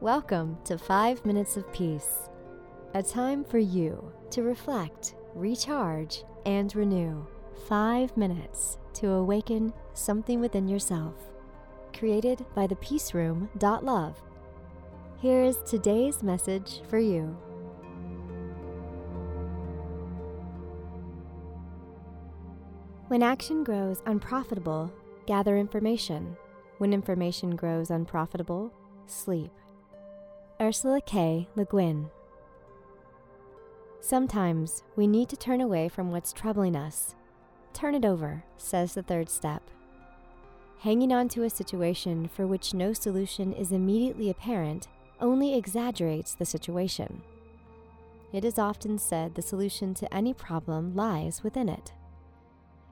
Welcome to 5 Minutes of Peace, a time for you to reflect, recharge, and renew. 5 minutes to awaken something within yourself. Created by the Peace Room. Love. Here is today's message for you. When action grows unprofitable, gather information. When information grows unprofitable, sleep. Ursula K. Le Guin. Sometimes we need to turn away from what's troubling us. Turn it over, says the third step. Hanging on to a situation for which no solution is immediately apparent only exaggerates the situation. It is often said the solution to any problem lies within it.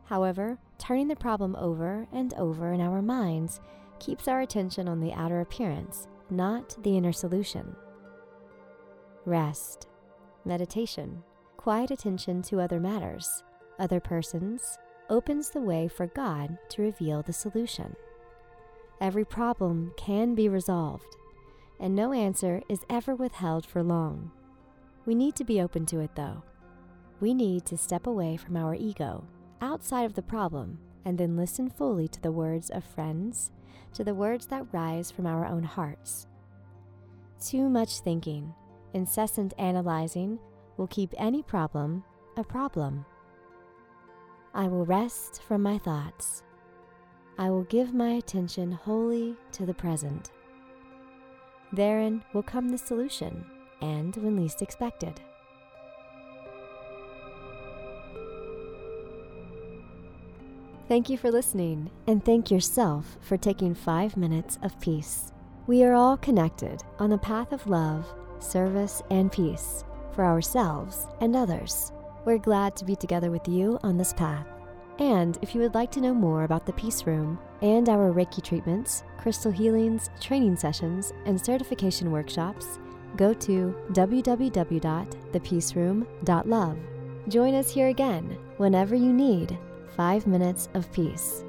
However, turning the problem over and over in our minds keeps our attention on the outer appearance, not the inner solution. Rest, meditation, quiet attention to other matters, other persons, opens the way for God to reveal the solution. Every problem can be resolved, and no answer is ever withheld for long. We need to be open to it, though. We need to step away from our ego outside of the problem and then listen fully to the words of friends, to the words that rise from our own hearts. Too much thinking, incessant analyzing, will keep any problem a problem. I will rest from my thoughts. I will give my attention wholly to the present. Therein will come the solution, and when least expected. Thank you for listening, and thank yourself for taking five minutes of peace. We are all connected on the path of love, service, and peace for ourselves and others. We're glad to be together with you on this path. And if you would like to know more about the Peace Room and our Reiki treatments, crystal healings, training sessions, and certification workshops, go to www.thepeaceroom.love. Join us here again whenever you need five minutes of peace.